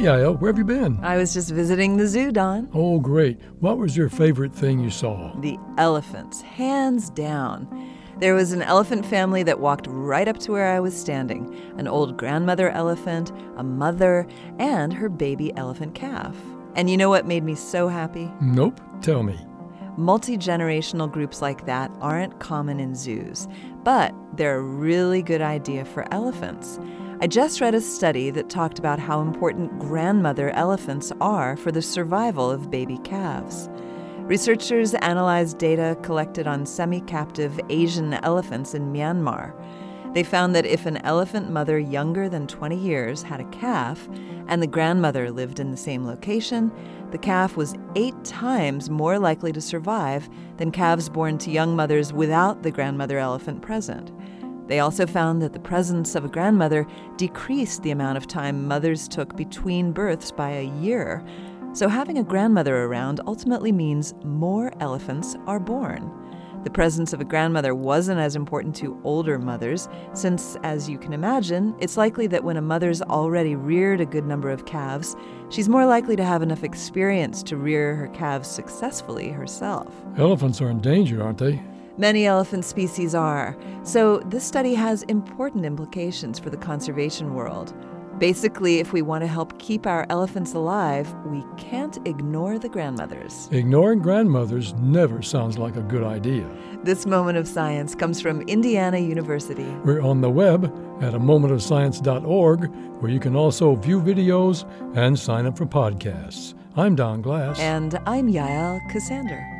Yael. Uh, where have you been? I was just visiting the zoo, Don. Oh, great. What was your favorite thing you saw? The elephants, hands down. There was an elephant family that walked right up to where I was standing an old grandmother elephant, a mother, and her baby elephant calf. And you know what made me so happy? Nope. Tell me. Multi generational groups like that aren't common in zoos, but they're a really good idea for elephants. I just read a study that talked about how important grandmother elephants are for the survival of baby calves. Researchers analyzed data collected on semi captive Asian elephants in Myanmar. They found that if an elephant mother younger than 20 years had a calf and the grandmother lived in the same location, the calf was eight times more likely to survive than calves born to young mothers without the grandmother elephant present. They also found that the presence of a grandmother decreased the amount of time mothers took between births by a year. So, having a grandmother around ultimately means more elephants are born. The presence of a grandmother wasn't as important to older mothers, since, as you can imagine, it's likely that when a mother's already reared a good number of calves, she's more likely to have enough experience to rear her calves successfully herself. Elephants are in danger, aren't they? Many elephant species are, so this study has important implications for the conservation world. Basically, if we want to help keep our elephants alive, we can't ignore the grandmothers. Ignoring grandmothers never sounds like a good idea. This moment of science comes from Indiana University. We're on the web at a momentofscience.org, where you can also view videos and sign up for podcasts. I'm Don Glass. And I'm Yael Ksander.